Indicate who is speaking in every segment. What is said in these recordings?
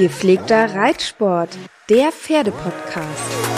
Speaker 1: Gepflegter Reitsport, der Pferdepodcast.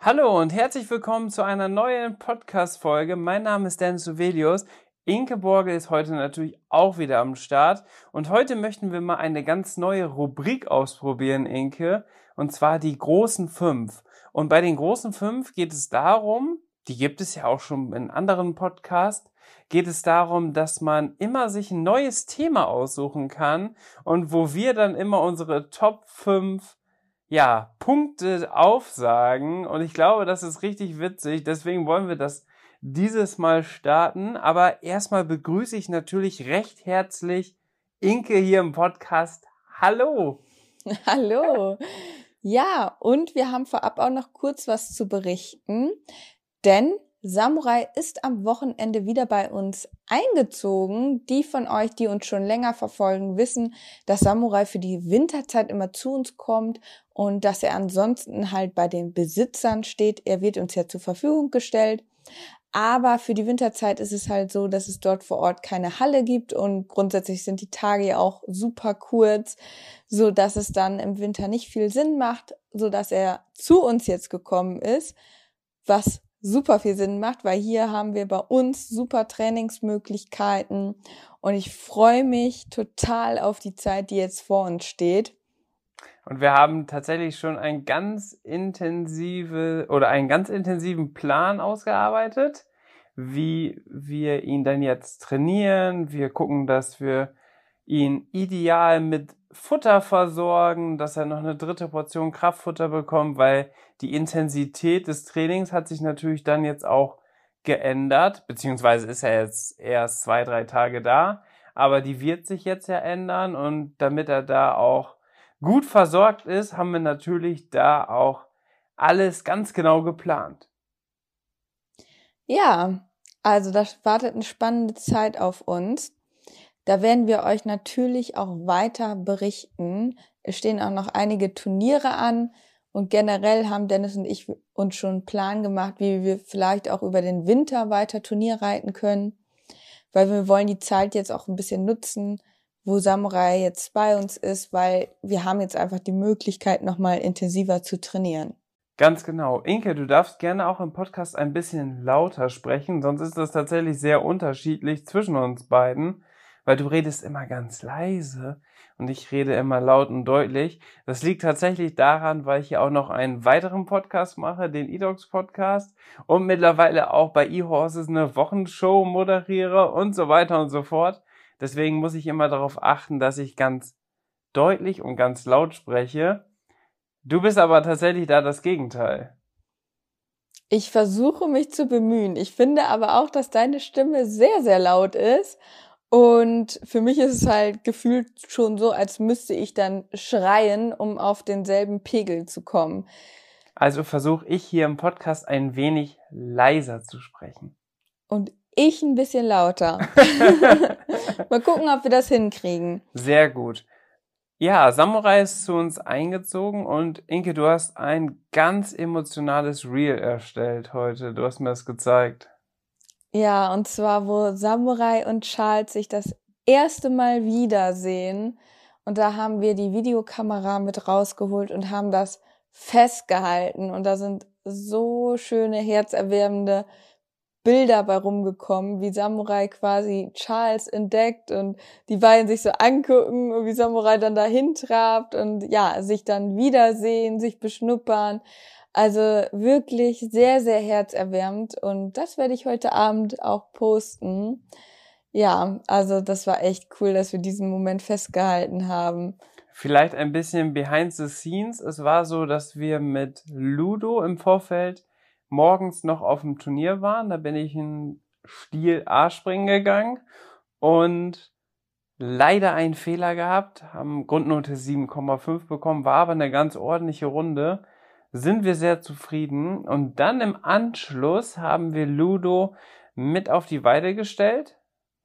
Speaker 2: Hallo und herzlich willkommen zu einer neuen Podcast-Folge. Mein Name ist Dennis Suvelius. Inke Borge ist heute natürlich auch wieder am Start. Und heute möchten wir mal eine ganz neue Rubrik ausprobieren, Inke. Und zwar die großen fünf. Und bei den großen fünf geht es darum, die gibt es ja auch schon in anderen Podcasts, geht es darum, dass man immer sich ein neues Thema aussuchen kann und wo wir dann immer unsere Top 5 ja, Punkte aufsagen und ich glaube, das ist richtig witzig. Deswegen wollen wir das dieses Mal starten. Aber erstmal begrüße ich natürlich recht herzlich Inke hier im Podcast. Hallo.
Speaker 1: Hallo. Ja, und wir haben vorab auch noch kurz was zu berichten, denn Samurai ist am Wochenende wieder bei uns eingezogen. Die von euch, die uns schon länger verfolgen, wissen, dass Samurai für die Winterzeit immer zu uns kommt und dass er ansonsten halt bei den Besitzern steht. Er wird uns ja zur Verfügung gestellt. Aber für die Winterzeit ist es halt so, dass es dort vor Ort keine Halle gibt und grundsätzlich sind die Tage ja auch super kurz, so dass es dann im Winter nicht viel Sinn macht, so dass er zu uns jetzt gekommen ist, was super viel Sinn macht, weil hier haben wir bei uns super Trainingsmöglichkeiten und ich freue mich total auf die Zeit, die jetzt vor uns steht.
Speaker 2: Und wir haben tatsächlich schon ein ganz intensive oder einen ganz intensiven Plan ausgearbeitet, wie wir ihn dann jetzt trainieren. Wir gucken, dass wir ihn ideal mit Futter versorgen, dass er noch eine dritte Portion Kraftfutter bekommt, weil die Intensität des Trainings hat sich natürlich dann jetzt auch geändert, beziehungsweise ist er jetzt erst zwei, drei Tage da, aber die wird sich jetzt ja ändern und damit er da auch gut versorgt ist, haben wir natürlich da auch alles ganz genau geplant.
Speaker 1: Ja, also da wartet eine spannende Zeit auf uns. Da werden wir euch natürlich auch weiter berichten. Es stehen auch noch einige Turniere an und generell haben Dennis und ich uns schon einen Plan gemacht, wie wir vielleicht auch über den Winter weiter Turnier reiten können, weil wir wollen die Zeit jetzt auch ein bisschen nutzen, wo Samurai jetzt bei uns ist, weil wir haben jetzt einfach die Möglichkeit, nochmal intensiver zu trainieren.
Speaker 2: Ganz genau. Inke, du darfst gerne auch im Podcast ein bisschen lauter sprechen, sonst ist das tatsächlich sehr unterschiedlich zwischen uns beiden weil du redest immer ganz leise und ich rede immer laut und deutlich. Das liegt tatsächlich daran, weil ich hier auch noch einen weiteren Podcast mache, den eDogs Podcast und mittlerweile auch bei eHorses eine Wochenshow moderiere und so weiter und so fort. Deswegen muss ich immer darauf achten, dass ich ganz deutlich und ganz laut spreche. Du bist aber tatsächlich da das Gegenteil.
Speaker 1: Ich versuche mich zu bemühen. Ich finde aber auch, dass deine Stimme sehr, sehr laut ist und für mich ist es halt gefühlt schon so, als müsste ich dann schreien, um auf denselben Pegel zu kommen.
Speaker 2: Also versuche ich hier im Podcast ein wenig leiser zu sprechen.
Speaker 1: Und ich ein bisschen lauter. Mal gucken, ob wir das hinkriegen.
Speaker 2: Sehr gut. Ja, Samurai ist zu uns eingezogen und Inke, du hast ein ganz emotionales Reel erstellt heute. Du hast mir das gezeigt.
Speaker 1: Ja, und zwar, wo Samurai und Charles sich das erste Mal wiedersehen. Und da haben wir die Videokamera mit rausgeholt und haben das festgehalten. Und da sind so schöne, herzerwärmende Bilder bei rumgekommen, wie Samurai quasi Charles entdeckt und die beiden sich so angucken und wie Samurai dann dahin trabt und ja, sich dann wiedersehen, sich beschnuppern. Also wirklich sehr, sehr herzerwärmend und das werde ich heute Abend auch posten. Ja, also das war echt cool, dass wir diesen Moment festgehalten haben.
Speaker 2: Vielleicht ein bisschen behind the scenes. Es war so, dass wir mit Ludo im Vorfeld morgens noch auf dem Turnier waren. Da bin ich in Stil A springen gegangen und leider einen Fehler gehabt, haben Grundnote 7,5 bekommen, war aber eine ganz ordentliche Runde. Sind wir sehr zufrieden. Und dann im Anschluss haben wir Ludo mit auf die Weide gestellt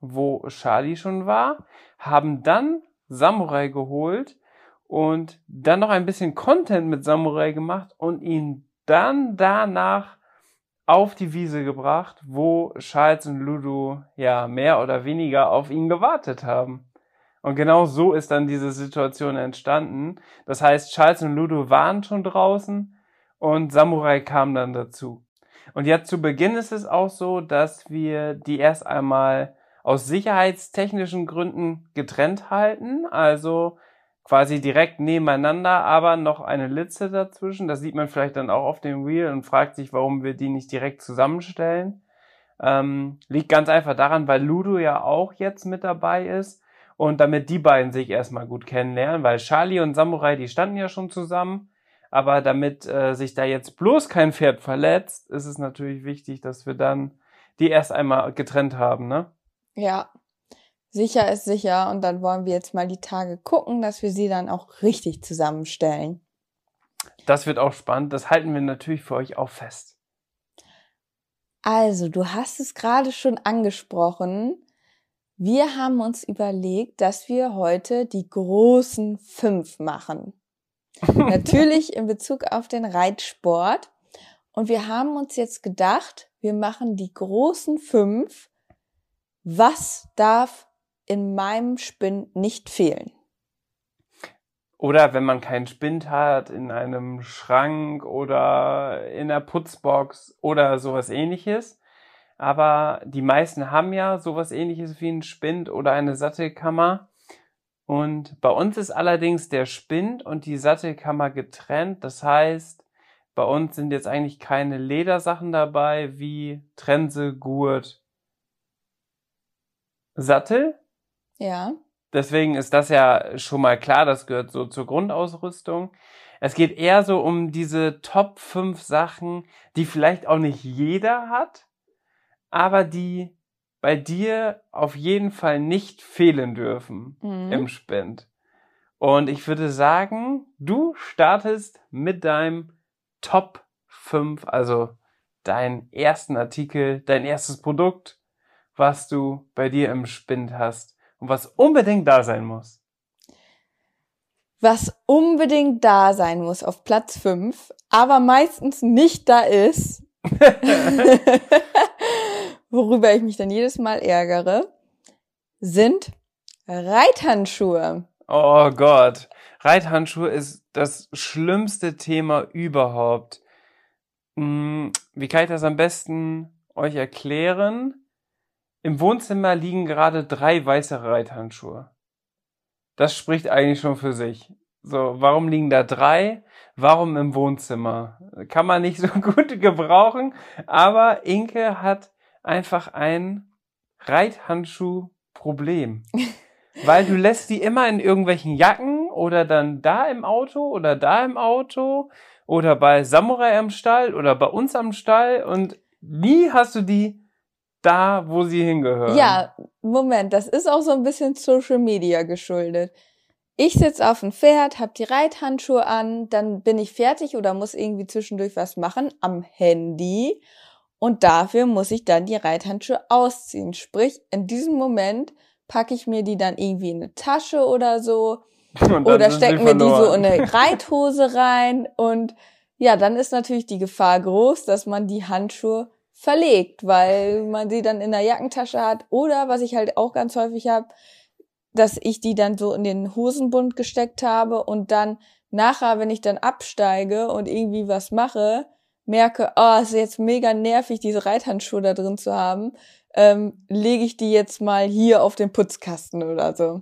Speaker 2: wo Charlie schon war, haben dann Samurai geholt und dann noch ein bisschen Content mit Samurai gemacht und ihn dann danach auf die Wiese gebracht, wo Charles und Ludo ja mehr oder weniger auf ihn gewartet haben. Und genau so ist dann diese Situation entstanden. Das heißt, Charles und Ludo waren schon draußen und Samurai kam dann dazu. Und jetzt zu Beginn ist es auch so, dass wir die erst einmal aus sicherheitstechnischen Gründen getrennt halten, also quasi direkt nebeneinander, aber noch eine Litze dazwischen. Das sieht man vielleicht dann auch auf dem Wheel und fragt sich, warum wir die nicht direkt zusammenstellen. Ähm, liegt ganz einfach daran, weil Ludo ja auch jetzt mit dabei ist und damit die beiden sich erstmal gut kennenlernen, weil Charlie und Samurai, die standen ja schon zusammen. Aber damit äh, sich da jetzt bloß kein Pferd verletzt, ist es natürlich wichtig, dass wir dann die erst einmal getrennt haben, ne?
Speaker 1: Ja, sicher ist sicher. Und dann wollen wir jetzt mal die Tage gucken, dass wir sie dann auch richtig zusammenstellen.
Speaker 2: Das wird auch spannend. Das halten wir natürlich für euch auch fest.
Speaker 1: Also, du hast es gerade schon angesprochen. Wir haben uns überlegt, dass wir heute die großen fünf machen. Natürlich in Bezug auf den Reitsport. Und wir haben uns jetzt gedacht, wir machen die großen fünf was darf in meinem Spind nicht fehlen?
Speaker 2: Oder wenn man keinen Spind hat, in einem Schrank oder in der Putzbox oder sowas ähnliches. Aber die meisten haben ja sowas ähnliches wie einen Spind oder eine Sattelkammer. Und bei uns ist allerdings der Spind und die Sattelkammer getrennt. Das heißt, bei uns sind jetzt eigentlich keine Ledersachen dabei wie Trense, Gurt Sattel.
Speaker 1: Ja.
Speaker 2: Deswegen ist das ja schon mal klar, das gehört so zur Grundausrüstung. Es geht eher so um diese Top 5 Sachen, die vielleicht auch nicht jeder hat, aber die bei dir auf jeden Fall nicht fehlen dürfen mhm. im Spend. Und ich würde sagen, du startest mit deinem Top 5, also deinen ersten Artikel, dein erstes Produkt, was du bei dir im Spind hast und was unbedingt da sein muss.
Speaker 1: Was unbedingt da sein muss auf Platz 5, aber meistens nicht da ist, worüber ich mich dann jedes Mal ärgere, sind Reithandschuhe.
Speaker 2: Oh Gott, Reithandschuhe ist das schlimmste Thema überhaupt. Hm, wie kann ich das am besten euch erklären? Im Wohnzimmer liegen gerade drei weiße Reithandschuhe. Das spricht eigentlich schon für sich. So, warum liegen da drei? Warum im Wohnzimmer? Kann man nicht so gut gebrauchen, aber Inke hat einfach ein Reithandschuh-Problem. Weil du lässt die immer in irgendwelchen Jacken oder dann da im Auto oder da im Auto oder bei Samurai am Stall oder bei uns am Stall und nie hast du die da, wo sie hingehören.
Speaker 1: Ja, Moment, das ist auch so ein bisschen Social Media geschuldet. Ich sitz auf dem Pferd, hab die Reithandschuhe an, dann bin ich fertig oder muss irgendwie zwischendurch was machen am Handy und dafür muss ich dann die Reithandschuhe ausziehen. Sprich, in diesem Moment packe ich mir die dann irgendwie in eine Tasche oder so oder steck mir die so in eine Reithose rein und ja, dann ist natürlich die Gefahr groß, dass man die Handschuhe verlegt, weil man sie dann in der Jackentasche hat. Oder was ich halt auch ganz häufig habe, dass ich die dann so in den Hosenbund gesteckt habe und dann nachher, wenn ich dann absteige und irgendwie was mache, merke, oh, es ist jetzt mega nervig, diese Reithandschuhe da drin zu haben, ähm, lege ich die jetzt mal hier auf den Putzkasten oder so.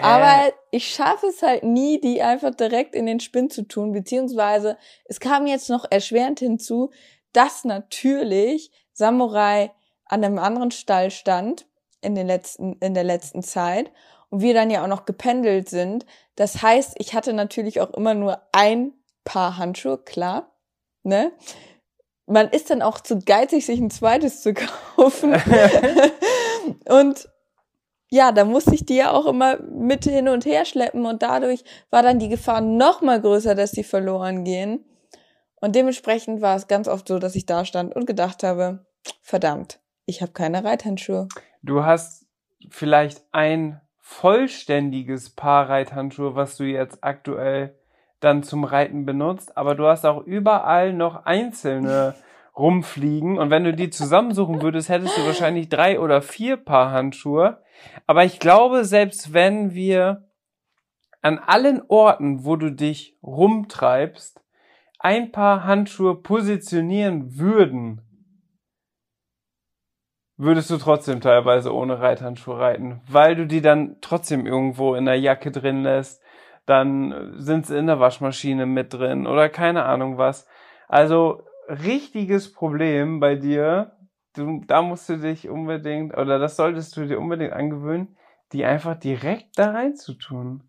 Speaker 1: Aber ich schaffe es halt nie, die einfach direkt in den Spind zu tun, beziehungsweise es kam jetzt noch erschwerend hinzu, dass natürlich Samurai an einem anderen Stall stand in den letzten, in der letzten Zeit und wir dann ja auch noch gependelt sind. Das heißt, ich hatte natürlich auch immer nur ein Paar Handschuhe, klar, ne? Man ist dann auch zu geizig, sich ein zweites zu kaufen. und ja, da musste ich die ja auch immer mit hin und her schleppen und dadurch war dann die Gefahr noch mal größer, dass die verloren gehen. Und dementsprechend war es ganz oft so, dass ich da stand und gedacht habe, verdammt, ich habe keine Reithandschuhe.
Speaker 2: Du hast vielleicht ein vollständiges Paar Reithandschuhe, was du jetzt aktuell dann zum Reiten benutzt, aber du hast auch überall noch einzelne rumfliegen und wenn du die zusammensuchen würdest, hättest du wahrscheinlich drei oder vier Paar Handschuhe. Aber ich glaube, selbst wenn wir an allen Orten, wo du dich rumtreibst, ein paar Handschuhe positionieren würden, würdest du trotzdem teilweise ohne Reithandschuhe reiten, weil du die dann trotzdem irgendwo in der Jacke drin lässt, dann sind sie in der Waschmaschine mit drin oder keine Ahnung was. Also richtiges Problem bei dir. Du, da musst du dich unbedingt, oder das solltest du dir unbedingt angewöhnen, die einfach direkt da reinzutun.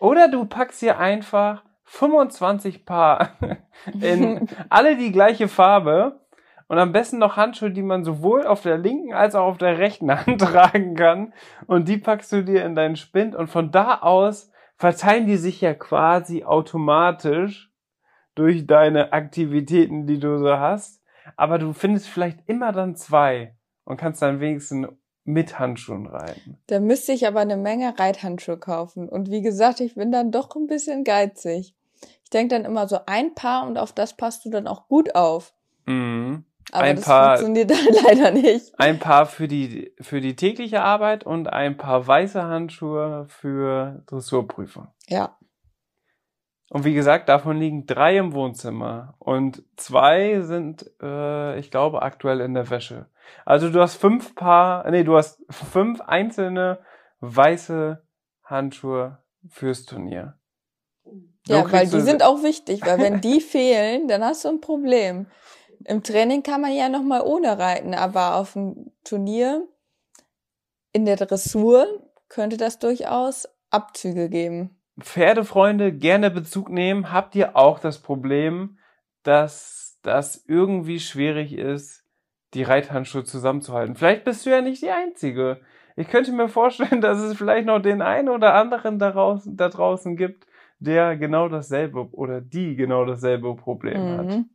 Speaker 2: Oder du packst hier einfach 25 Paar in alle die gleiche Farbe und am besten noch Handschuhe, die man sowohl auf der linken als auch auf der rechten Hand tragen kann. Und die packst du dir in deinen Spind und von da aus verteilen die sich ja quasi automatisch durch deine Aktivitäten, die du so hast. Aber du findest vielleicht immer dann zwei und kannst dann wenigstens mit Handschuhen reiten.
Speaker 1: Da müsste ich aber eine Menge Reithandschuhe kaufen. Und wie gesagt, ich bin dann doch ein bisschen geizig. Ich denke dann immer so ein Paar und auf das passt du dann auch gut auf.
Speaker 2: Mhm.
Speaker 1: Aber
Speaker 2: ein
Speaker 1: das
Speaker 2: Paar,
Speaker 1: funktioniert dann leider nicht.
Speaker 2: ein Paar für die, für die tägliche Arbeit und ein paar weiße Handschuhe für Dressurprüfung.
Speaker 1: Ja.
Speaker 2: Und wie gesagt, davon liegen drei im Wohnzimmer und zwei sind, äh, ich glaube, aktuell in der Wäsche. Also du hast fünf Paar, nee, du hast fünf einzelne weiße Handschuhe fürs Turnier. So
Speaker 1: Ja, weil die sind auch wichtig, weil wenn die fehlen, dann hast du ein Problem. Im Training kann man ja noch mal ohne reiten, aber auf dem Turnier in der Dressur könnte das durchaus Abzüge geben.
Speaker 2: Pferdefreunde gerne Bezug nehmen. Habt ihr auch das Problem, dass das irgendwie schwierig ist, die Reithandschuhe zusammenzuhalten? Vielleicht bist du ja nicht die Einzige. Ich könnte mir vorstellen, dass es vielleicht noch den einen oder anderen da draußen, da draußen gibt, der genau dasselbe oder die genau dasselbe Problem hat.
Speaker 1: Mhm.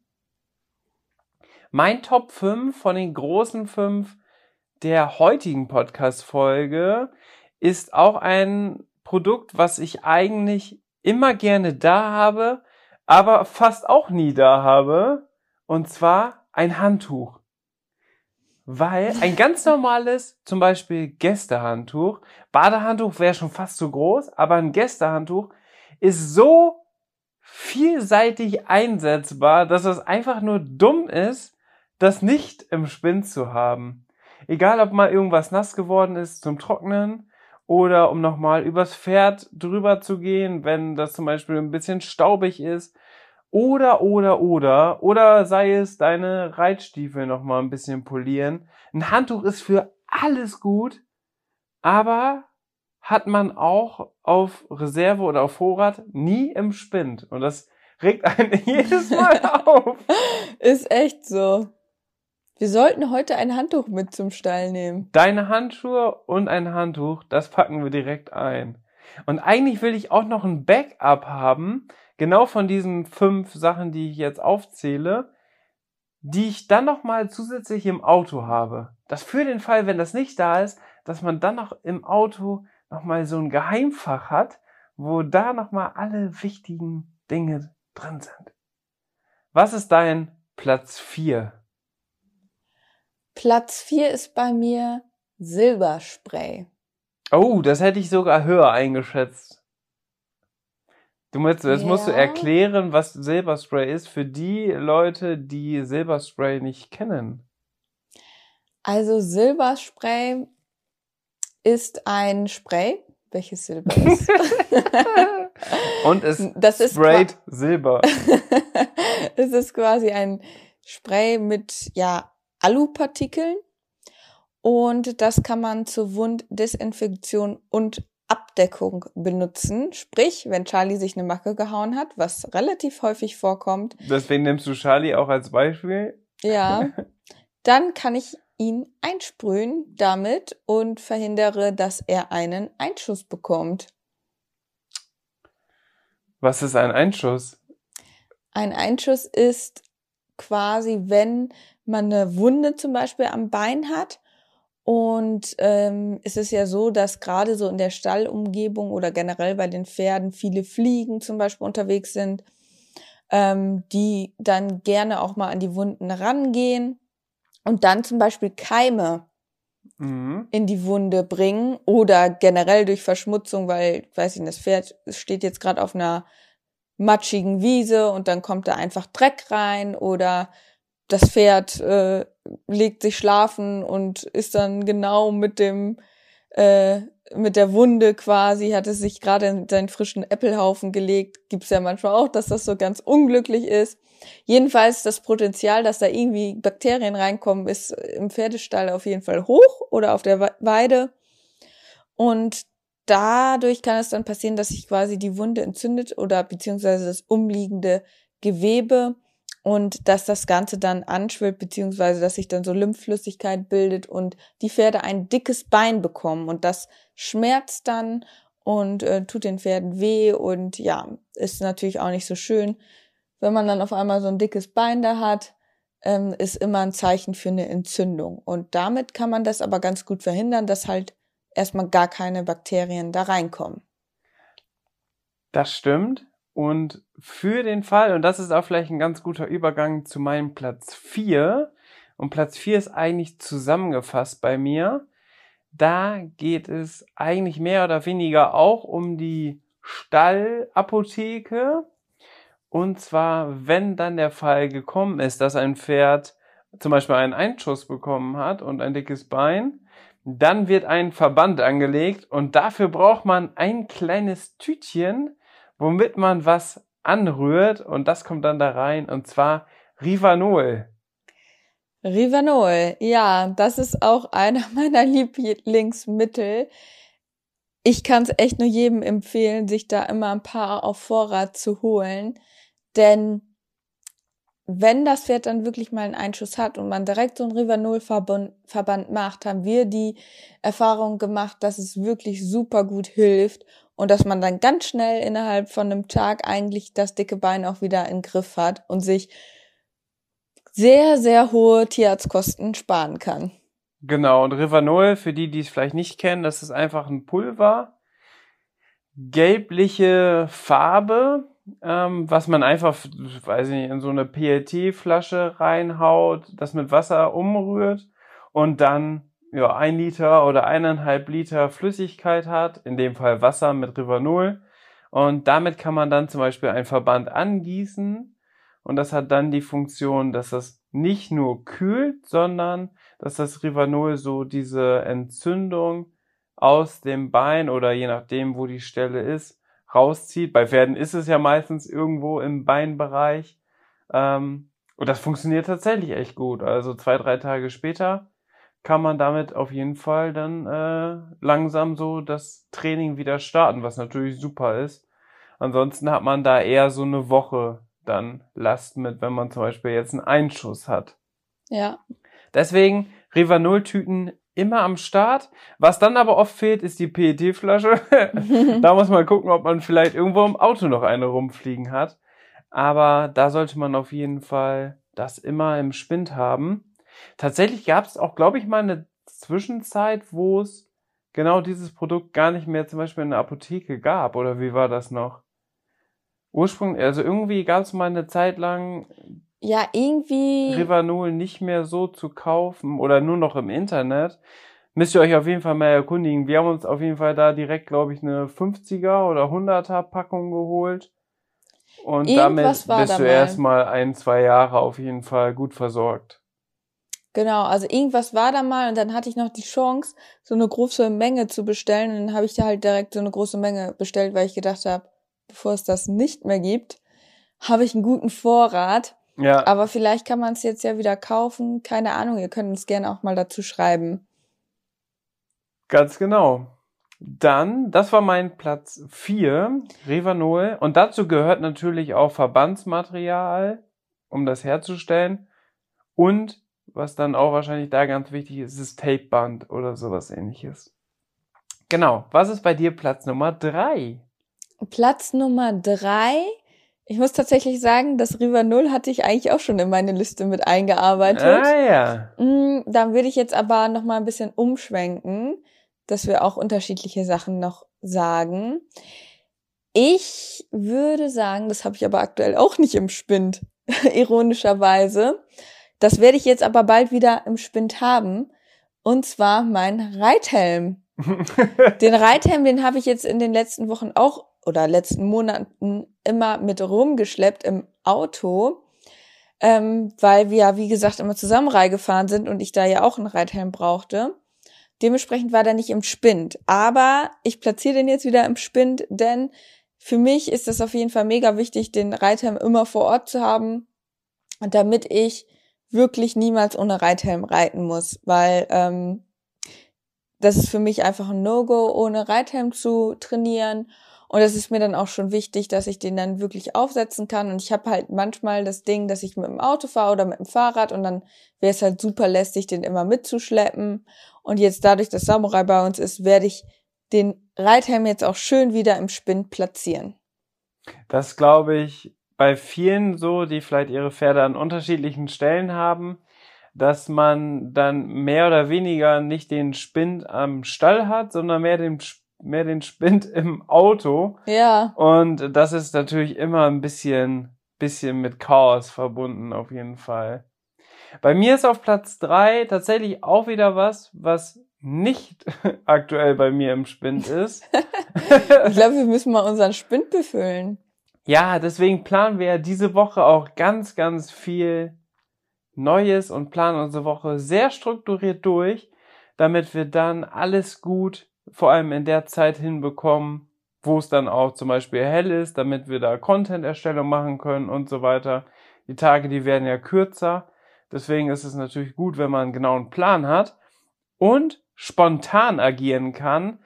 Speaker 2: Mein Top 5 von den großen 5 der heutigen Podcast-Folge ist auch ein Produkt, was ich eigentlich immer gerne da habe, aber fast auch nie da habe. Und zwar ein Handtuch. Weil ein ganz normales, zum Beispiel Gästehandtuch, Badehandtuch wäre schon fast zu groß, aber ein Gästehandtuch ist so vielseitig einsetzbar, dass es einfach nur dumm ist, das nicht im Spind zu haben. Egal, ob mal irgendwas nass geworden ist zum Trocknen oder um nochmal übers Pferd drüber zu gehen, wenn das zum Beispiel ein bisschen staubig ist. Oder, oder, oder, oder sei es deine Reitstiefel nochmal ein bisschen polieren. Ein Handtuch ist für alles gut, aber hat man auch auf Reserve oder auf Vorrat nie im Spind. Und das regt einen jedes Mal auf.
Speaker 1: Ist echt so. Wir sollten heute ein Handtuch mit zum Stall nehmen.
Speaker 2: Deine Handschuhe und ein Handtuch, das packen wir direkt ein. Und eigentlich will ich auch noch ein Backup haben, genau von diesen fünf Sachen, die ich jetzt aufzähle, die ich dann nochmal zusätzlich im Auto habe. Das für den Fall, wenn das nicht da ist, dass man dann noch im Auto nochmal so ein Geheimfach hat, wo da nochmal alle wichtigen Dinge drin sind. Was ist dein Platz 4?
Speaker 1: Platz 4 ist bei mir Silberspray.
Speaker 2: Oh, das hätte ich sogar höher eingeschätzt. Du musst, jetzt musst du
Speaker 1: Ja.
Speaker 2: erklären, was Silberspray ist für die Leute, die Silberspray nicht kennen.
Speaker 1: Also Silberspray ist ein Spray, welches Silber ist.
Speaker 2: Und es
Speaker 1: Das ist
Speaker 2: sprayt Silber.
Speaker 1: es ist quasi ein Spray mit ja Alupartikeln und das kann man zur Wunddesinfektion und Abdeckung benutzen. Sprich, wenn Charlie sich eine Macke gehauen hat, was relativ häufig vorkommt,
Speaker 2: Deswegen nimmst du Charlie auch als Beispiel.
Speaker 1: ja, dann kann ich ihn einsprühen damit und verhindere, dass er einen Einschuss bekommt.
Speaker 2: Was ist ein Einschuss?
Speaker 1: Ein Einschuss ist quasi, wenn man eine Wunde zum Beispiel am Bein hat. Und ähm, es ist ja so, dass gerade so in der Stallumgebung oder generell bei den Pferden viele Fliegen zum Beispiel unterwegs sind, ähm, die dann gerne auch mal an die Wunden rangehen und dann zum Beispiel Keime
Speaker 2: Mhm.
Speaker 1: in die Wunde bringen oder generell durch Verschmutzung, weil, weiß ich nicht, das Pferd steht jetzt gerade auf einer matschigen Wiese und dann kommt da einfach Dreck rein oder das Pferd äh, legt sich schlafen und ist dann genau mit dem äh, mit der Wunde quasi, hat es sich gerade in seinen frischen Äppelhaufen gelegt. Gibt's ja manchmal auch, dass das so ganz unglücklich ist. Jedenfalls das Potenzial, dass da irgendwie Bakterien reinkommen, ist im Pferdestall auf jeden Fall hoch oder auf der Weide. Und dadurch kann es dann passieren, dass sich quasi die Wunde entzündet oder beziehungsweise das umliegende Gewebe und dass das Ganze dann anschwillt, beziehungsweise dass sich dann so Lymphflüssigkeit bildet und die Pferde ein dickes Bein bekommen und das schmerzt dann und äh, tut den Pferden weh und ja, ist natürlich auch nicht so schön. Wenn man dann auf einmal so ein dickes Bein da hat, ähm, ist immer ein Zeichen für eine Entzündung. Und damit kann man das aber ganz gut verhindern, dass halt erstmal gar keine Bakterien da reinkommen.
Speaker 2: Das stimmt. Und für den Fall, und das ist auch vielleicht ein ganz guter Übergang zu meinem Platz 4, und Platz 4 ist eigentlich zusammengefasst bei mir, da geht es eigentlich mehr oder weniger auch um die Stallapotheke. Und zwar, wenn dann der Fall gekommen ist, dass ein Pferd zum Beispiel einen Einschuss bekommen hat und ein dickes Bein, dann wird ein Verband angelegt und dafür braucht man ein kleines Tütchen, womit man was anrührt und das kommt dann da rein und zwar Rivanol.
Speaker 1: Rivanol, ja, das ist auch einer meiner Lieblingsmittel. Ich kann es echt nur jedem empfehlen, sich da immer ein paar auf Vorrat zu holen, denn wenn das Pferd dann wirklich mal einen Einschuss hat und man direkt so einen Rivanol-Verband macht, haben wir die Erfahrung gemacht, dass es wirklich super gut hilft und dass man dann ganz schnell innerhalb von einem Tag eigentlich das dicke Bein auch wieder in Griff hat und sich sehr, sehr hohe Tierarztkosten sparen kann.
Speaker 2: Genau, und Rivanol, für die, die es vielleicht nicht kennen, das ist einfach ein Pulver, gelbliche Farbe, ähm, was man einfach, weiß ich nicht, in so eine PLT-Flasche reinhaut, das mit Wasser umrührt und dann ja ein Liter oder eineinhalb Liter Flüssigkeit hat, in dem Fall Wasser mit Rivanol. Und damit kann man dann zum Beispiel einen Verband angießen und das hat dann die Funktion, dass das nicht nur kühlt, sondern dass das Rivanol so diese Entzündung aus dem Bein oder je nachdem, wo die Stelle ist, rauszieht. Bei Pferden ist es ja meistens irgendwo im Beinbereich. Ähm, und das funktioniert tatsächlich echt gut. Also zwei, drei Tage später kann man damit auf jeden Fall dann äh, langsam so das Training wieder starten, was natürlich super ist. Ansonsten hat man da eher so eine Woche dann Last mit, wenn man zum Beispiel jetzt einen Einschuss hat.
Speaker 1: Ja.
Speaker 2: Deswegen Rivanol-Tüten immer am Start. Was dann aber oft fehlt, ist die PET-Flasche. da muss man gucken, ob man vielleicht irgendwo im Auto noch eine rumfliegen hat. Aber da sollte man auf jeden Fall das immer im Spind haben. Tatsächlich gab es auch, glaube ich, mal eine Zwischenzeit, wo es genau dieses Produkt gar nicht mehr zum Beispiel in der Apotheke gab. Oder wie war das noch? Ursprünglich, also irgendwie gab es mal eine Zeit lang
Speaker 1: Ja, irgendwie.
Speaker 2: Rivanol nicht mehr so zu kaufen oder nur noch im Internet. Müsst ihr euch auf jeden Fall mal erkundigen. Wir haben uns auf jeden Fall da direkt, glaube ich, eine 50er oder 100er Packung geholt. Und damit
Speaker 1: Irgendwas war
Speaker 2: bist
Speaker 1: da
Speaker 2: du
Speaker 1: mal.
Speaker 2: erstmal ein, zwei Jahre auf jeden Fall gut versorgt.
Speaker 1: Genau, also irgendwas war da mal und dann hatte ich noch die Chance, so eine große Menge zu bestellen. Und dann habe ich da halt direkt so eine große Menge bestellt, weil ich gedacht habe, bevor es das nicht mehr gibt, habe ich einen guten Vorrat.
Speaker 2: Ja.
Speaker 1: Aber vielleicht kann man es jetzt ja wieder kaufen. Keine Ahnung, ihr könnt uns gerne auch mal dazu schreiben.
Speaker 2: Ganz genau. Dann, das war mein Platz 4, Revanol. Und dazu gehört natürlich auch Verbandsmaterial, um das herzustellen. Und, was dann auch wahrscheinlich da ganz wichtig ist, ist Tapeband oder sowas ähnliches. Genau. Was ist bei dir Platz Nummer 3?
Speaker 1: Platz Nummer drei. Ich muss tatsächlich sagen, das River Null hatte ich eigentlich auch schon in meine Liste mit eingearbeitet.
Speaker 2: Ah ja.
Speaker 1: Mm, Dann würde ich jetzt aber noch mal ein bisschen umschwenken, dass wir auch unterschiedliche Sachen noch sagen. Ich würde sagen, das habe ich aber aktuell auch nicht im Spind, ironischerweise. Das werde ich jetzt aber bald wieder im Spind haben. Und zwar mein Reithelm. Den Reithelm, den habe ich jetzt in den letzten Wochen auch oder letzten Monaten immer mit rumgeschleppt im Auto, ähm, weil wir ja, wie gesagt, immer zusammen Rei gefahren sind und ich da ja auch einen Reithelm brauchte. Dementsprechend war der nicht im Spind. Aber ich platziere den jetzt wieder im Spind, denn für mich ist es auf jeden Fall mega wichtig, den Reithelm immer vor Ort zu haben, damit ich wirklich niemals ohne Reithelm reiten muss, weil ähm, das ist für mich einfach ein No-Go, ohne Reithelm zu trainieren. Und es ist mir dann auch schon wichtig, dass ich den dann wirklich aufsetzen kann. Und ich habe halt manchmal das Ding, dass ich mit dem Auto fahre oder mit dem Fahrrad und dann wäre es halt super lästig, den immer mitzuschleppen. Und jetzt dadurch, dass Samurai bei uns ist, werde ich den Reithelm jetzt auch schön wieder im Spind platzieren.
Speaker 2: Das glaube ich bei vielen so, die vielleicht ihre Pferde an unterschiedlichen Stellen haben, dass man dann mehr oder weniger nicht den Spind am Stall hat, sondern mehr den, mehr den Spind im Auto.
Speaker 1: Ja,
Speaker 2: Und das ist natürlich immer ein bisschen, bisschen mit Chaos verbunden, auf jeden Fall. Bei mir ist auf Platz drei tatsächlich auch wieder was, was nicht aktuell bei mir im Spind ist.
Speaker 1: ich glaube, wir müssen mal unseren Spind befüllen.
Speaker 2: Ja, deswegen planen wir diese Woche auch ganz, ganz viel Neues und planen unsere Woche sehr strukturiert durch, damit wir dann alles gut, vor allem in der Zeit hinbekommen, wo es dann auch zum Beispiel hell ist, damit wir da Content-Erstellung machen können und so weiter. Die Tage, die werden ja kürzer. Deswegen ist es natürlich gut, wenn man einen genauen Plan hat und spontan agieren kann.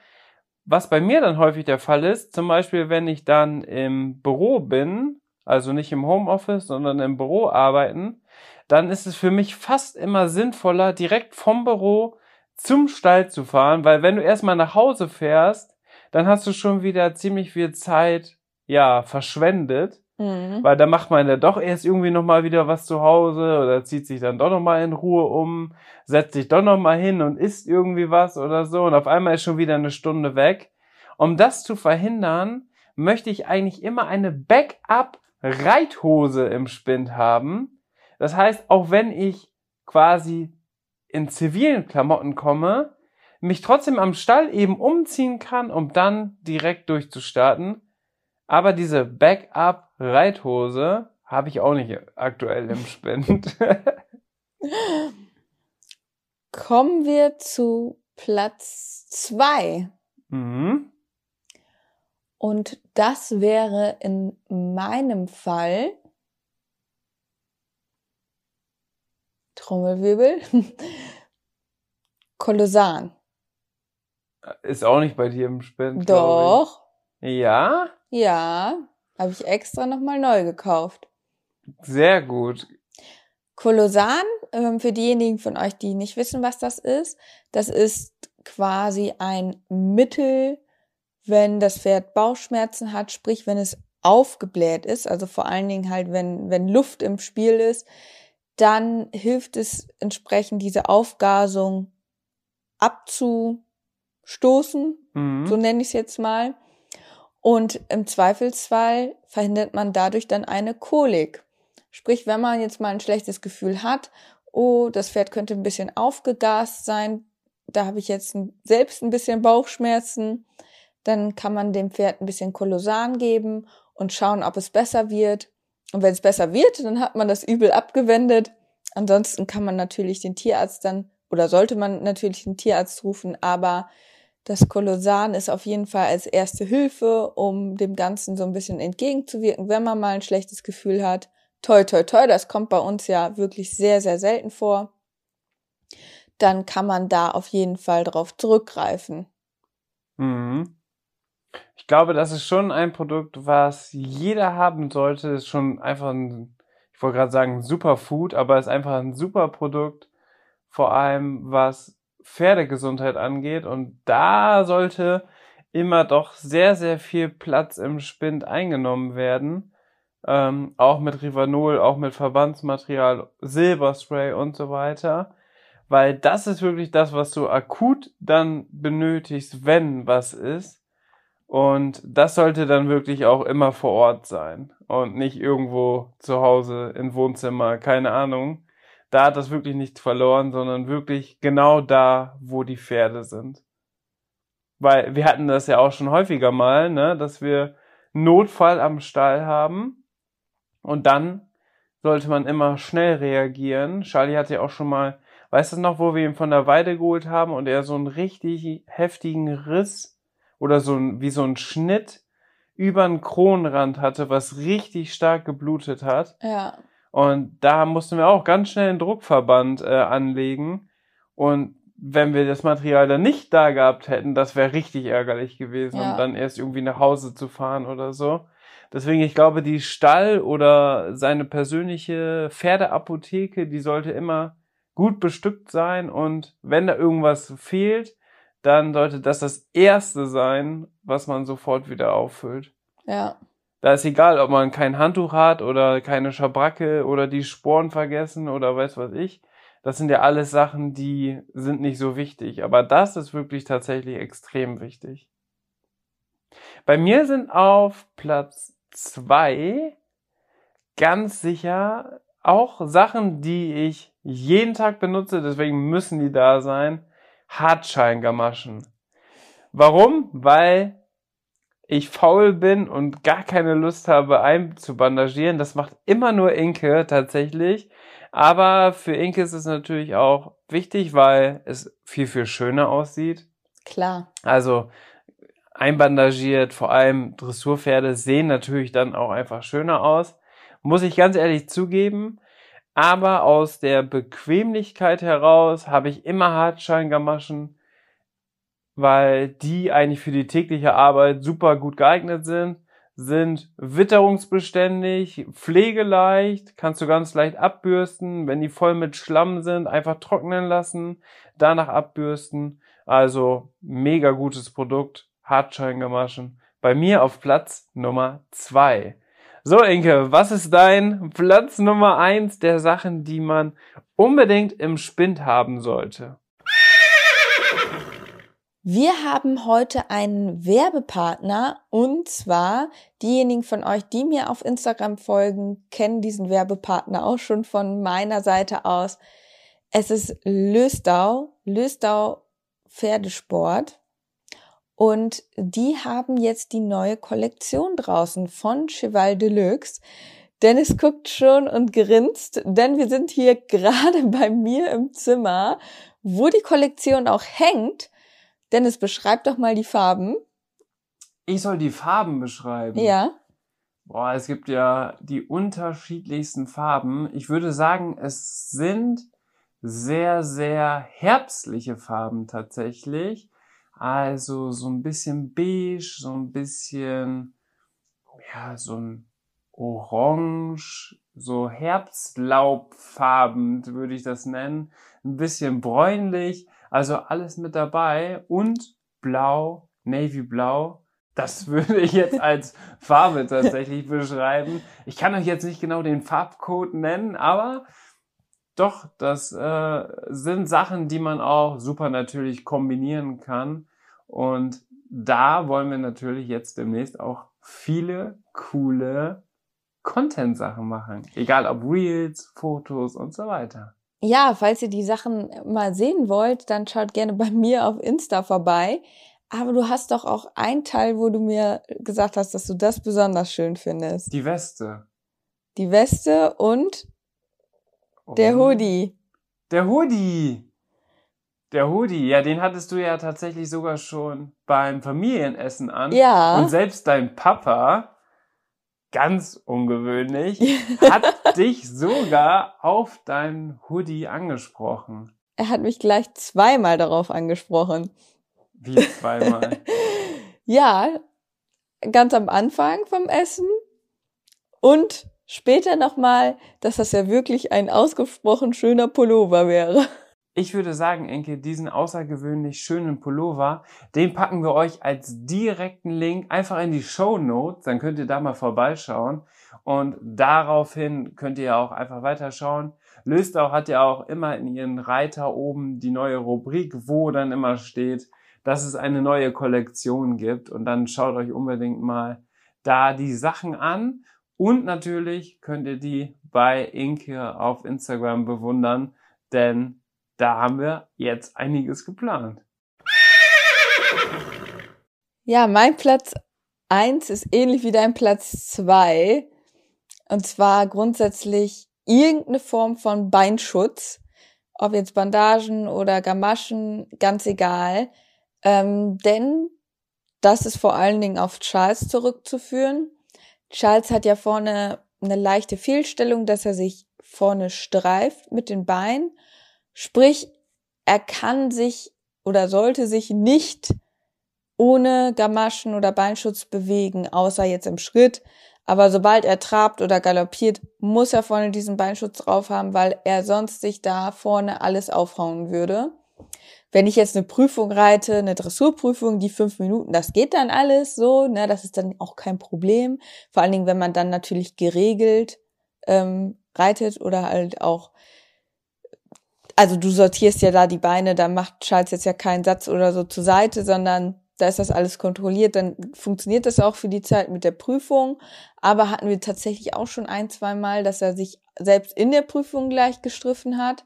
Speaker 2: Was bei mir dann häufig der Fall ist, zum Beispiel, wenn ich dann im Büro bin, also nicht im Homeoffice, sondern im Büro arbeiten, dann ist es für mich fast immer sinnvoller, direkt vom Büro zum Stall zu fahren, weil wenn du erstmal nach Hause fährst, dann hast du schon wieder ziemlich viel Zeit, ja, verschwendet,
Speaker 1: Mhm.
Speaker 2: weil da macht man ja doch erst irgendwie nochmal wieder was zu Hause oder zieht sich dann doch nochmal in Ruhe um, setzt sich doch nochmal hin und isst irgendwie was oder so und auf einmal ist schon wieder eine Stunde weg. Um das zu verhindern, möchte ich eigentlich immer eine Backup-Reithose im Spind haben. Das heißt, auch wenn ich quasi in zivilen Klamotten komme, mich trotzdem am Stall eben umziehen kann, um dann direkt durchzustarten. Aber diese Backup-Reithose habe ich auch nicht aktuell im Spind.
Speaker 1: Kommen wir zu Platz zwei.
Speaker 2: mhm.
Speaker 1: Und das wäre in meinem Fall Trommelwirbel Kolossan.
Speaker 2: Ist auch nicht bei dir im glaub
Speaker 1: Doch.
Speaker 2: Ja,
Speaker 1: ja, habe ich extra nochmal neu gekauft.
Speaker 2: sehr gut.
Speaker 1: Kolossan, ähm, für diejenigen von euch, die nicht wissen, was das ist, das ist quasi ein Mittel, wenn das Pferd Bauchschmerzen hat, sprich, wenn es aufgebläht ist, also vor allen Dingen halt, wenn, wenn Luft im Spiel ist, dann hilft es entsprechend, diese Aufgasung abzustoßen,
Speaker 2: Mhm.
Speaker 1: so nenne ich es jetzt mal. Und im Zweifelsfall verhindert man dadurch dann eine Kolik. Sprich, wenn man jetzt mal ein schlechtes Gefühl hat, oh, das Pferd könnte ein bisschen aufgegast sein, da habe ich jetzt selbst ein bisschen Bauchschmerzen, dann kann man dem Pferd ein bisschen Kolosan geben und schauen, ob es besser wird. Und wenn es besser wird, dann hat man das Übel abgewendet. Ansonsten kann man natürlich den Tierarzt dann oder sollte man natürlich den Tierarzt rufen, aber das Kolosan ist auf jeden Fall als erste Hilfe, um dem Ganzen so ein bisschen entgegenzuwirken, wenn man mal ein schlechtes Gefühl hat. Toi, toi, toi, das kommt bei uns ja wirklich sehr, sehr selten vor. Dann kann man da auf jeden Fall drauf zurückgreifen.
Speaker 2: Mhm. Ich glaube, das ist schon ein Produkt, was jeder haben sollte. Ist schon einfach ein, ich wollte gerade sagen, Superfood, aber ist einfach ein super Produkt. Vor allem, was Pferdegesundheit angeht. Und da sollte immer doch sehr, sehr viel Platz im Spind eingenommen werden. Ähm, auch mit Rivanol, auch mit Verbandsmaterial, Silberspray und so weiter. Weil das ist wirklich das, was du akut dann benötigst, wenn was ist. Und das sollte dann wirklich auch immer vor Ort sein und nicht irgendwo zu Hause im Wohnzimmer, keine Ahnung da hat das wirklich nichts verloren, sondern wirklich genau da, wo die Pferde sind. Weil wir hatten das ja auch schon häufiger mal, ne, dass wir Notfall am Stall haben und dann sollte man immer schnell reagieren. Charlie hatte ja auch schon mal, weißt du noch, wo wir ihn von der Weide geholt haben und er so einen richtig heftigen Riss oder so ein, wie so ein Schnitt über den Kronenrand hatte, was richtig stark geblutet hat.
Speaker 1: Ja.
Speaker 2: Und da mussten wir auch ganz schnell einen Druckverband äh, anlegen. Und wenn wir das Material dann nicht da gehabt hätten, das wäre richtig ärgerlich gewesen, ja. um dann erst irgendwie nach Hause zu fahren oder so. Deswegen, ich glaube, die Stall oder seine persönliche Pferdeapotheke, die sollte immer gut bestückt sein und wenn da irgendwas fehlt, dann sollte das das erste sein, was man sofort wieder auffüllt.
Speaker 1: Ja.
Speaker 2: Da ist egal, ob man kein Handtuch hat oder keine Schabracke oder die Sporen vergessen oder weiß was ich. Das sind ja alles Sachen, die sind nicht so wichtig. Aber das ist wirklich tatsächlich extrem wichtig. Bei mir sind auf Platz zwei ganz sicher auch Sachen, die ich jeden Tag benutze, deswegen müssen die da sein. Hartscheingamaschen. Warum? Weil ich faul bin und gar keine Lust habe, einzubandagieren. Das macht immer nur Inke tatsächlich. Aber für Inke ist es natürlich auch wichtig, weil es viel, viel schöner aussieht.
Speaker 1: Klar.
Speaker 2: Also einbandagiert, vor allem Dressurpferde sehen natürlich dann auch einfach schöner aus. Muss ich ganz ehrlich zugeben. Aber aus der Bequemlichkeit heraus habe ich immer Hartscheingamaschen weil die eigentlich für die tägliche Arbeit super gut geeignet sind, sind witterungsbeständig, pflegeleicht, kannst du ganz leicht abbürsten, wenn die voll mit Schlamm sind, einfach trocknen lassen, danach abbürsten. Also mega gutes Produkt, Hartscheingamaschen. Bei mir auf Platz Nummer zwei. So, Inke, was ist dein Platz Nummer eins der Sachen, die man unbedingt im Spind haben sollte?
Speaker 1: Wir haben heute einen Werbepartner und zwar diejenigen von euch, die mir auf Instagram folgen, kennen diesen Werbepartner auch schon von meiner Seite aus. Es ist Löstau, Löstau Pferdesport und die haben jetzt die neue Kollektion draußen von Cheval Deluxe. Dennis guckt schon und grinst, denn wir sind hier gerade bei mir im Zimmer, wo die Kollektion auch hängt. Dennis, beschreib doch mal die Farben.
Speaker 2: Ich soll die Farben beschreiben.
Speaker 1: Ja.
Speaker 2: Boah, es gibt ja die unterschiedlichsten Farben. Ich würde sagen, es sind sehr, sehr herbstliche Farben tatsächlich. Also so ein bisschen beige, so ein bisschen, ja, so ein orange, so Herbstlaubfarben würde ich das nennen. Ein bisschen bräunlich. Also alles mit dabei und blau, navy blau. Das würde ich jetzt als Farbe tatsächlich beschreiben. Ich kann euch jetzt nicht genau den Farbcode nennen, aber doch, das äh, sind Sachen, die man auch super natürlich kombinieren kann. Und da wollen wir natürlich jetzt demnächst auch viele coole Content-Sachen machen. Egal ob Reels, Fotos und so weiter.
Speaker 1: Ja, falls ihr die Sachen mal sehen wollt, dann schaut gerne bei mir auf Insta vorbei. Aber du hast doch auch ein Teil, wo du mir gesagt hast, dass du das besonders schön findest.
Speaker 2: Die Weste.
Speaker 1: Die Weste und Der
Speaker 2: Oh.
Speaker 1: Hoodie.
Speaker 2: Der Hoodie. Der Hoodie, ja, den hattest du ja tatsächlich sogar schon beim Familienessen an.
Speaker 1: Ja.
Speaker 2: Und selbst dein Papa, ganz ungewöhnlich, hat dich sogar auf deinen Hoodie angesprochen.
Speaker 1: Er hat mich gleich zweimal darauf angesprochen.
Speaker 2: Wie zweimal.
Speaker 1: Ja, ganz am Anfang vom Essen und später nochmal, dass das ja wirklich ein ausgesprochen schöner Pullover wäre.
Speaker 2: Ich würde sagen, Enke, diesen außergewöhnlich schönen Pullover, den packen wir euch als direkten Link einfach in die Show Notes. Dann könnt ihr da mal vorbeischauen. Und daraufhin könnt ihr auch einfach weiterschauen. Löstau hat ja auch immer in ihren Reiter oben die neue Rubrik, wo dann immer steht, dass es eine neue Kollektion gibt. Und dann schaut euch unbedingt mal da die Sachen an. Und natürlich könnt ihr die bei Inke auf Instagram bewundern, denn da haben wir jetzt einiges geplant.
Speaker 1: Ja, mein Platz eins ist ähnlich wie dein Platz zwei Und zwar grundsätzlich irgendeine Form von Beinschutz. Ob jetzt Bandagen oder Gamaschen, ganz egal. Ähm, denn das ist vor allen Dingen auf Charles zurückzuführen. Charles hat ja vorne eine leichte Fehlstellung, dass er sich vorne streift mit den Beinen. Sprich, er kann sich oder sollte sich nicht ohne Gamaschen oder Beinschutz bewegen, außer jetzt im Schritt. Aber sobald er trabt oder galoppiert, muss er vorne diesen Beinschutz drauf haben, weil er sonst sich da vorne alles aufhauen würde. Wenn ich jetzt eine Prüfung reite, eine Dressurprüfung, die fünf Minuten, das geht dann alles so, ne, das ist dann auch kein Problem. Vor allen Dingen, wenn man dann natürlich geregelt ähm, reitet oder halt auch, also du sortierst ja da die Beine, da macht Charles jetzt ja keinen Satz oder so zur Seite, sondern da ist das alles kontrolliert, dann funktioniert das auch für die Zeit mit der Prüfung. Aber hatten wir tatsächlich auch schon ein, zwei Mal, dass er sich selbst in der Prüfung gleich gestriffen hat.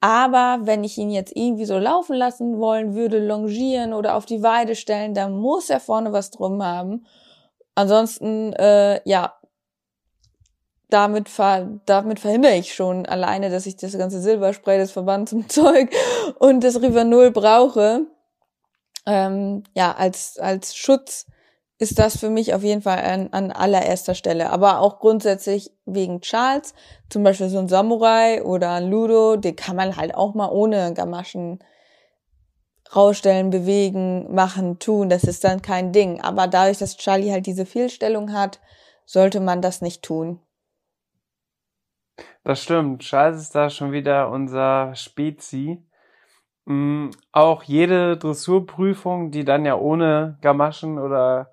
Speaker 1: Aber wenn ich ihn jetzt irgendwie so laufen lassen wollen würde, longieren oder auf die Weide stellen, dann muss er vorne was drum haben. Ansonsten, äh, ja, damit, ver damit verhindere ich schon alleine, dass ich das ganze Silberspray, das Verband zum Zeug und das Rivanol brauche. Ähm, ja, als, als Schutz ist das für mich auf jeden Fall an, an allererster Stelle. Aber auch grundsätzlich wegen Charles, zum Beispiel so ein Samurai oder ein Ludo, den kann man halt auch mal ohne Gamaschen rausstellen, bewegen, machen, tun. Das ist dann kein Ding. Aber dadurch, dass Charlie halt diese Fehlstellung hat, sollte man das nicht tun.
Speaker 2: Das stimmt. Charles ist da schon wieder unser Spezi. Mhm. Auch jede Dressurprüfung, die dann ja ohne Gamaschen oder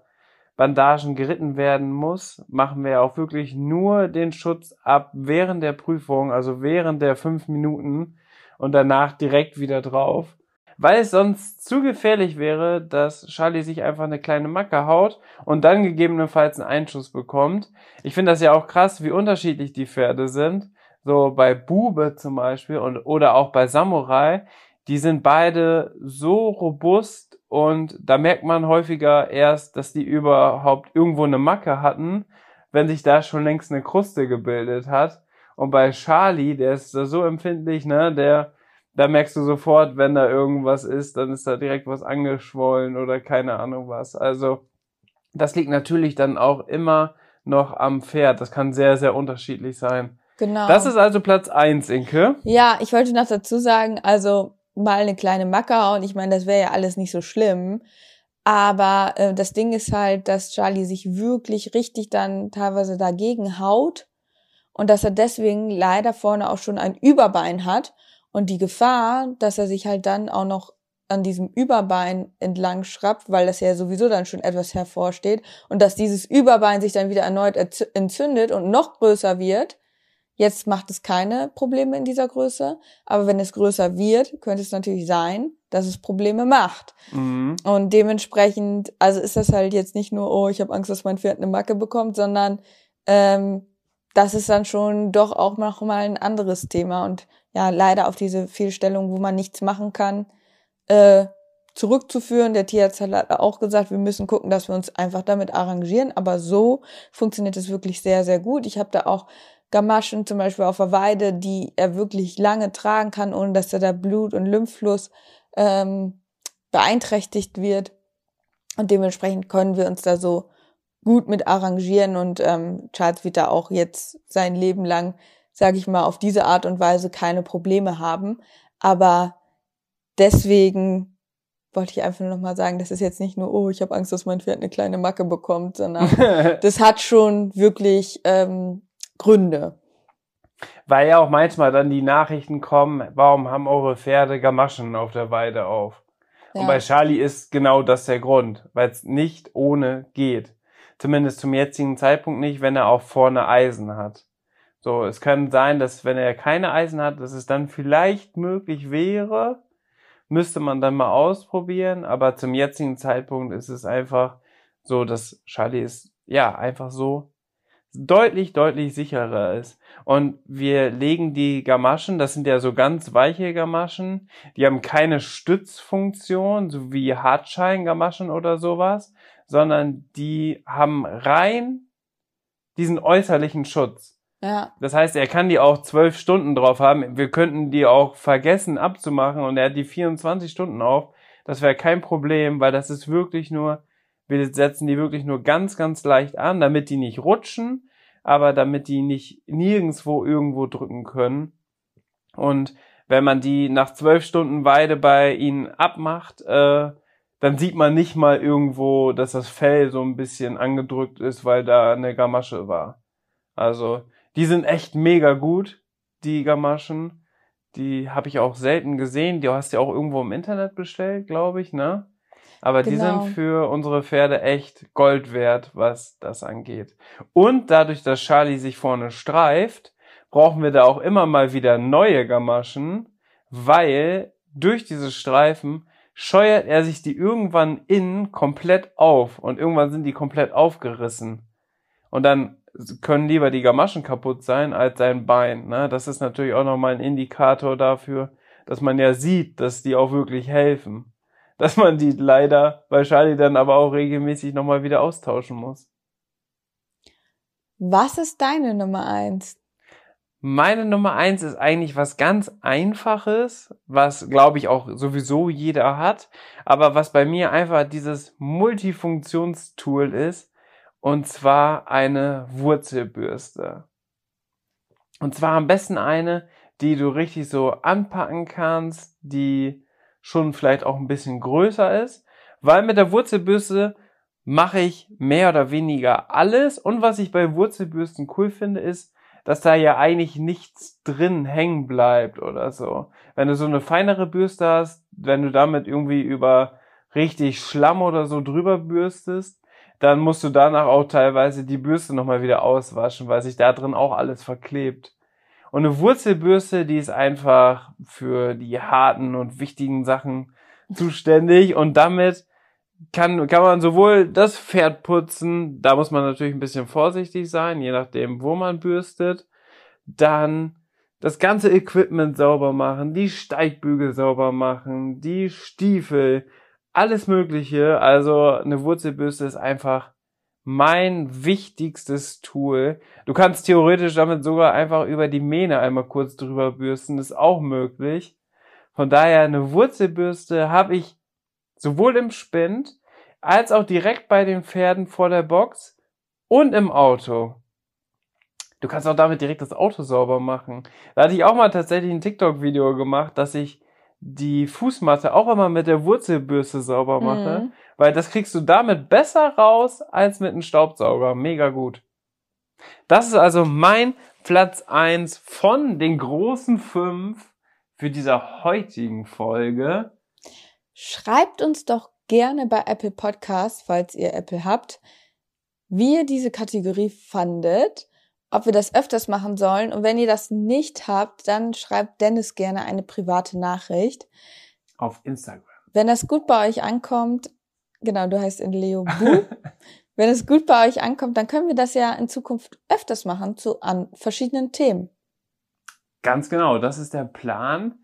Speaker 2: Bandagen geritten werden muss, machen wir auch wirklich nur den Schutz ab während der Prüfung, also während der fünf Minuten und danach direkt wieder drauf. Weil es sonst zu gefährlich wäre, dass Charlie sich einfach eine kleine Macke haut und dann gegebenenfalls einen Einschuss bekommt. Ich finde das ja auch krass, wie unterschiedlich die Pferde sind. So bei Bube zum Beispiel und, oder auch bei Samurai. Die sind beide so robust und da merkt man häufiger erst, dass die überhaupt irgendwo eine Macke hatten, wenn sich da schon längst eine Kruste gebildet hat. Und bei Charlie, der ist so empfindlich, ne, der, da merkst du sofort, wenn da irgendwas ist, dann ist da direkt was angeschwollen oder keine Ahnung was. Also, das liegt natürlich dann auch immer noch am Pferd. Das kann sehr, sehr unterschiedlich sein.
Speaker 1: Genau.
Speaker 2: Das ist also Platz eins, Inke.
Speaker 1: Ja, ich wollte noch dazu sagen, also mal eine kleine Macke hauen, ich meine, das wäre ja alles nicht so schlimm. Aber äh, das Ding ist halt, dass Charlie sich wirklich richtig dann teilweise dagegen haut und dass er deswegen leider vorne auch schon ein Überbein hat und die Gefahr, dass er sich halt dann auch noch an diesem Überbein entlang schrappt, weil das ja sowieso dann schon etwas hervorsteht und dass dieses Überbein sich dann wieder erneut entzündet und noch größer wird. Jetzt macht es keine Probleme in dieser Größe, aber wenn es größer wird, könnte es natürlich sein, dass es Probleme macht.
Speaker 2: Mhm.
Speaker 1: Und dementsprechend, also ist das halt jetzt nicht nur, oh, ich habe Angst, dass mein Pferd eine Macke bekommt, sondern ähm, das ist dann schon doch auch noch mal ein anderes Thema und ja, leider auf diese Fehlstellung, wo man nichts machen kann, äh, zurückzuführen. Der Tierarzt hat auch gesagt, wir müssen gucken, dass wir uns einfach damit arrangieren, aber so funktioniert es wirklich sehr, sehr gut. Ich habe da auch Gamaschen zum Beispiel auf der Weide, die er wirklich lange tragen kann, ohne dass er da Blut- und Lymphfluss ähm, beeinträchtigt wird. Und dementsprechend können wir uns da so gut mit arrangieren und ähm, Charles wird da auch jetzt sein Leben lang, sage ich mal, auf diese Art und Weise keine Probleme haben. Aber deswegen wollte ich einfach nur noch mal sagen, das ist jetzt nicht nur, oh, ich habe Angst, dass mein Pferd eine kleine Macke bekommt, sondern das hat schon wirklich ähm, Gründe.
Speaker 2: Weil ja auch manchmal dann die Nachrichten kommen, warum haben eure Pferde Gamaschen auf der Weide auf? Ja. Und bei Charlie ist genau das der Grund, weil es nicht ohne geht. Zumindest zum jetzigen Zeitpunkt nicht, wenn er auch vorne Eisen hat. So, es kann sein, dass wenn er keine Eisen hat, dass es dann vielleicht möglich wäre, müsste man dann mal ausprobieren, aber zum jetzigen Zeitpunkt ist es einfach so, dass Charlie ist ja einfach so deutlich, deutlich sicherer ist. Und wir legen die Gamaschen, das sind ja so ganz weiche Gamaschen, die haben keine Stützfunktion, so wie Hartschein-Gamaschen oder sowas, sondern die haben rein diesen äußerlichen Schutz.
Speaker 1: Ja.
Speaker 2: Das heißt, er kann die auch zwölf Stunden drauf haben. Wir könnten die auch vergessen abzumachen und er hat die 24 Stunden auf. Das wäre kein Problem, weil das ist wirklich nur, wir setzen die wirklich nur ganz, ganz leicht an, damit die nicht rutschen, aber damit die nicht nirgendswo irgendwo drücken können. Und wenn man die nach zwölf Stunden Weide bei ihnen abmacht, äh, dann sieht man nicht mal irgendwo, dass das Fell so ein bisschen angedrückt ist, weil da eine Gamasche war. Also die sind echt mega gut, die Gamaschen. Die habe ich auch selten gesehen. Die hast du ja auch irgendwo im Internet bestellt, glaube ich, ne? Aber genau. die sind genau. für unsere Pferde echt Gold wert, was das angeht. Und dadurch, dass Charlie sich vorne streift, brauchen wir da auch immer mal wieder neue Gamaschen, weil durch diese Streifen scheuert er sich die irgendwann innen komplett auf und irgendwann sind die komplett aufgerissen. Und dann können lieber die Gamaschen kaputt sein als sein Bein. Ne? Das ist natürlich auch nochmal ein Indikator dafür, dass man ja sieht, dass die auch wirklich helfen. Dass man die leider bei Charlie dann aber auch regelmäßig nochmal wieder austauschen muss.
Speaker 1: Was ist deine Nummer eins?
Speaker 2: Meine Nummer eins ist eigentlich was ganz Einfaches, was glaube ich auch sowieso jeder hat, aber was bei mir einfach dieses Multifunktionstool ist, und zwar eine Wurzelbürste. Und zwar am besten eine, die du richtig so anpacken kannst, die schon vielleicht auch ein bisschen größer ist, weil mit der Wurzelbürste mache ich mehr oder weniger alles und was ich bei Wurzelbürsten cool finde ist, dass da ja eigentlich nichts drin hängen bleibt oder so. Wenn du so eine feinere Bürste hast, wenn du damit irgendwie über richtig Schlamm oder so drüber bürstest, dann musst du danach auch teilweise die Bürste nochmal wieder auswaschen, weil sich da drin auch alles verklebt. Und eine Wurzelbürste, die ist einfach für die harten und wichtigen Sachen zuständig und damit kann, kann man sowohl das Pferd putzen, da muss man natürlich ein bisschen vorsichtig sein, je nachdem, wo man bürstet, dann das ganze Equipment sauber machen, die Steigbügel sauber machen, die Stiefel, alles Mögliche. Also eine Wurzelbürste ist einfach mein wichtigstes Tool. Du kannst theoretisch damit sogar einfach über die Mähne einmal kurz drüber bürsten, ist auch möglich. Von daher eine Wurzelbürste habe ich sowohl im Spind als auch direkt bei den Pferden vor der Box und im Auto. Du kannst auch damit direkt das Auto sauber machen. Da hatte ich auch mal tatsächlich ein TikTok-Video gemacht, dass ich die Fußmatte auch immer mit der Wurzelbürste sauber mache, mhm. weil das kriegst du damit besser raus als mit einem Staubsauger. Mega gut. Das ist also mein Platz eins von den großen fünf für diese heutigen Folge.
Speaker 1: Schreibt uns doch gerne bei Apple Podcasts, falls ihr Apple habt, wie ihr diese Kategorie fandet ob wir das öfters machen sollen. Und wenn ihr das nicht habt, dann schreibt Dennis gerne eine private Nachricht.
Speaker 2: Auf Instagram.
Speaker 1: Wenn das gut bei euch ankommt, genau, du heißt in Leo Bu. wenn es gut bei euch ankommt, dann können wir das ja in Zukunft öfters machen zu an verschiedenen Themen.
Speaker 2: Ganz genau, das ist der Plan.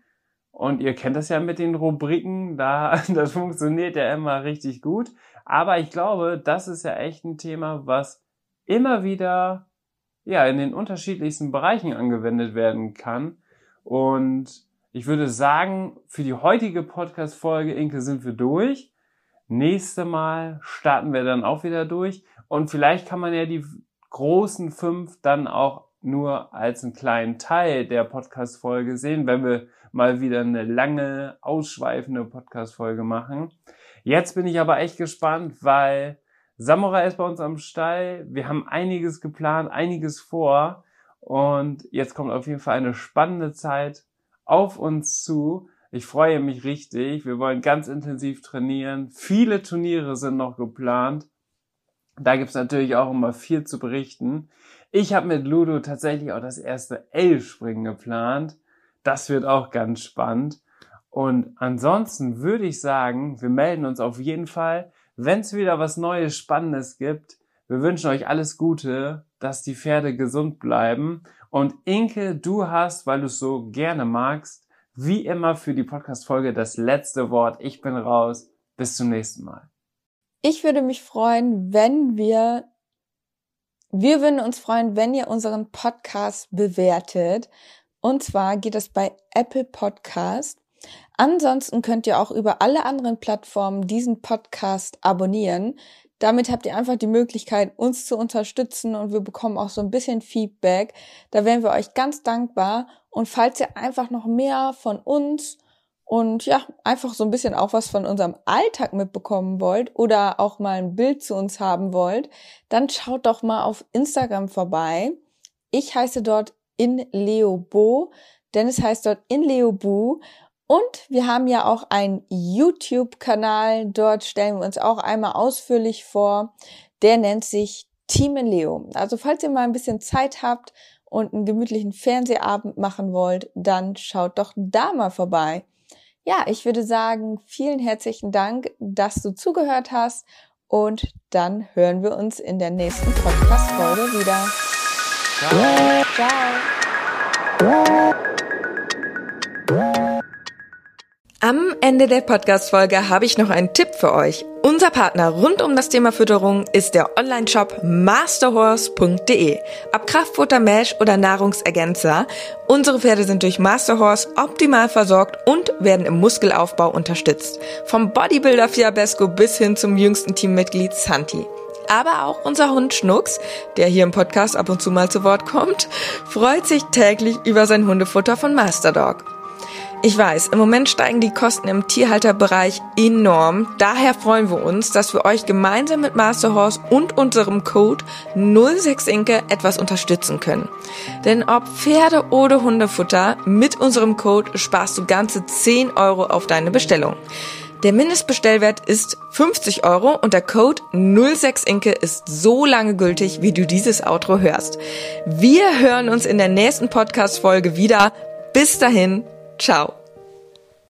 Speaker 2: Und ihr kennt das ja mit den Rubriken, da, das funktioniert ja immer richtig gut. Aber ich glaube, das ist ja echt ein Thema, was immer wieder ja in den unterschiedlichsten Bereichen angewendet werden kann. Und ich würde sagen, für die heutige Podcast-Folge, Inke, sind wir durch. Nächste Mal starten wir dann auch wieder durch. Und vielleicht kann man ja die großen fünf dann auch nur als einen kleinen Teil der Podcast-Folge sehen, wenn wir mal wieder eine lange, ausschweifende Podcast-Folge machen. Jetzt bin ich aber echt gespannt, weil Samurai ist bei uns am Stall. Wir haben einiges geplant, einiges vor. Und jetzt kommt auf jeden Fall eine spannende Zeit auf uns zu. Ich freue mich richtig. Wir wollen ganz intensiv trainieren. Viele Turniere sind noch geplant. Da gibt's natürlich auch immer viel zu berichten. Ich habe mit Ludo tatsächlich auch das erste L-Springen geplant. Das wird auch ganz spannend. Und ansonsten würde ich sagen, wir melden uns auf jeden Fall, wenn es wieder was Neues, Spannendes gibt. Wir wünschen euch alles Gute, dass die Pferde gesund bleiben. Und Inke, du hast, weil du es so gerne magst, wie immer für die Podcast-Folge das letzte Wort. Ich bin raus. Bis zum nächsten Mal.
Speaker 1: Ich würde mich freuen, wenn wir, wir würden uns freuen, wenn ihr unseren Podcast bewertet. Und zwar geht es bei Apple Podcast. Ansonsten könnt ihr auch über alle anderen Plattformen diesen Podcast abonnieren. Damit habt ihr einfach die Möglichkeit, uns zu unterstützen und wir bekommen auch so ein bisschen Feedback. Da wären wir euch ganz dankbar. Und falls ihr einfach noch mehr von uns und ja, einfach so ein bisschen auch was von unserem Alltag mitbekommen wollt oder auch mal ein Bild zu uns haben wollt, dann schaut doch mal auf Instagram vorbei. Ich heiße dort in Leobo, Dennis heißt dort in Leobu und wir haben ja auch einen YouTube-Kanal. Dort stellen wir uns auch einmal ausführlich vor. Der nennt sich Team in Leo. Also falls ihr mal ein bisschen Zeit habt und einen gemütlichen Fernsehabend machen wollt, dann schaut doch da mal vorbei ja, ich würde sagen, vielen herzlichen Dank, dass du zugehört hast und dann hören wir uns in der nächsten Podcast-Folge wieder. Ciao. Ciao. Am Ende der Podcast-Folge habe ich noch einen Tipp für euch. Unser Partner rund um das Thema Fütterung ist der Online-Shop masterhorse.de. Ob Kraftfutter, Mesh oder Nahrungsergänzer, unsere Pferde sind durch Masterhorse optimal versorgt und werden im Muskelaufbau unterstützt. Vom Bodybuilder Fiabesco bis hin zum jüngsten Teammitglied Santi aber auch unser Hund Schnucks, der hier im Podcast ab und zu mal zu Wort kommt, freut sich täglich über sein Hundefutter von Masterdog. Ich weiß, im Moment steigen die Kosten im Tierhalterbereich enorm. Daher freuen wir uns, dass wir euch gemeinsam mit Masterhorse und unserem Code 06inke etwas unterstützen können. Denn ob Pferde oder Hundefutter, mit unserem Code sparst du ganze 10 Euro auf deine Bestellung. Der Mindestbestellwert ist 50 Euro und der Code 06inke ist so lange gültig, wie du dieses Outro hörst. Wir hören uns in der nächsten Podcast-Folge wieder. Bis dahin, Ciao.